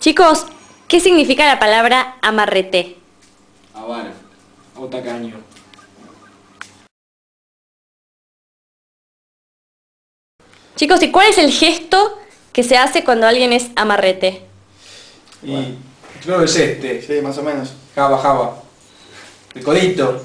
Chicos, ¿qué significa la palabra amarrete? Avaro o tacaño. Chicos, ¿y cuál es el gesto que se hace cuando alguien es amarrete? Y creo que es este. Sí, más o menos. Java, java. El codito.